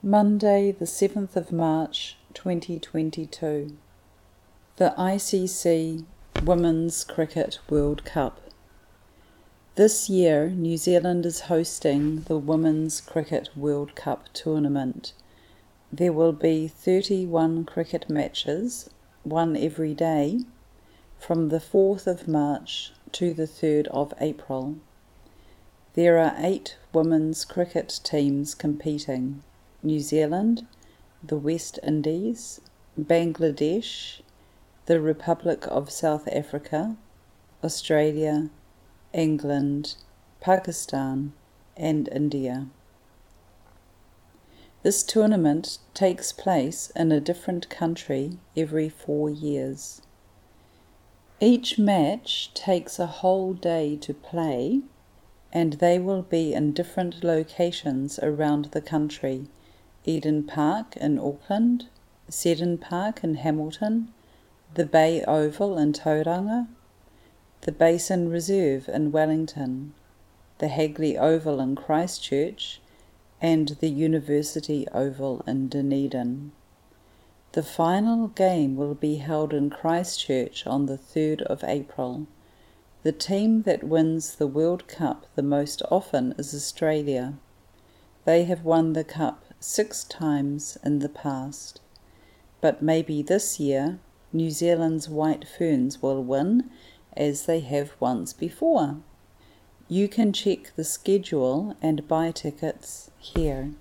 Monday, the 7th of March 2022. The ICC Women's Cricket World Cup. This year, New Zealand is hosting the Women's Cricket World Cup tournament. There will be 31 cricket matches, one every day, from the 4th of March to the 3rd of April. There are eight women's cricket teams competing. New Zealand, the West Indies, Bangladesh, the Republic of South Africa, Australia, England, Pakistan, and India. This tournament takes place in a different country every four years. Each match takes a whole day to play, and they will be in different locations around the country Eden Park in Auckland, Seddon Park in Hamilton, the Bay Oval in Tauranga, the Basin Reserve in Wellington, the Hagley Oval in Christchurch, and the University Oval in Dunedin. The final game will be held in Christchurch on the 3rd of April. The team that wins the World Cup the most often is Australia. They have won the Cup six times in the past. But maybe this year New Zealand's White Ferns will win as they have once before. You can check the schedule and buy tickets here.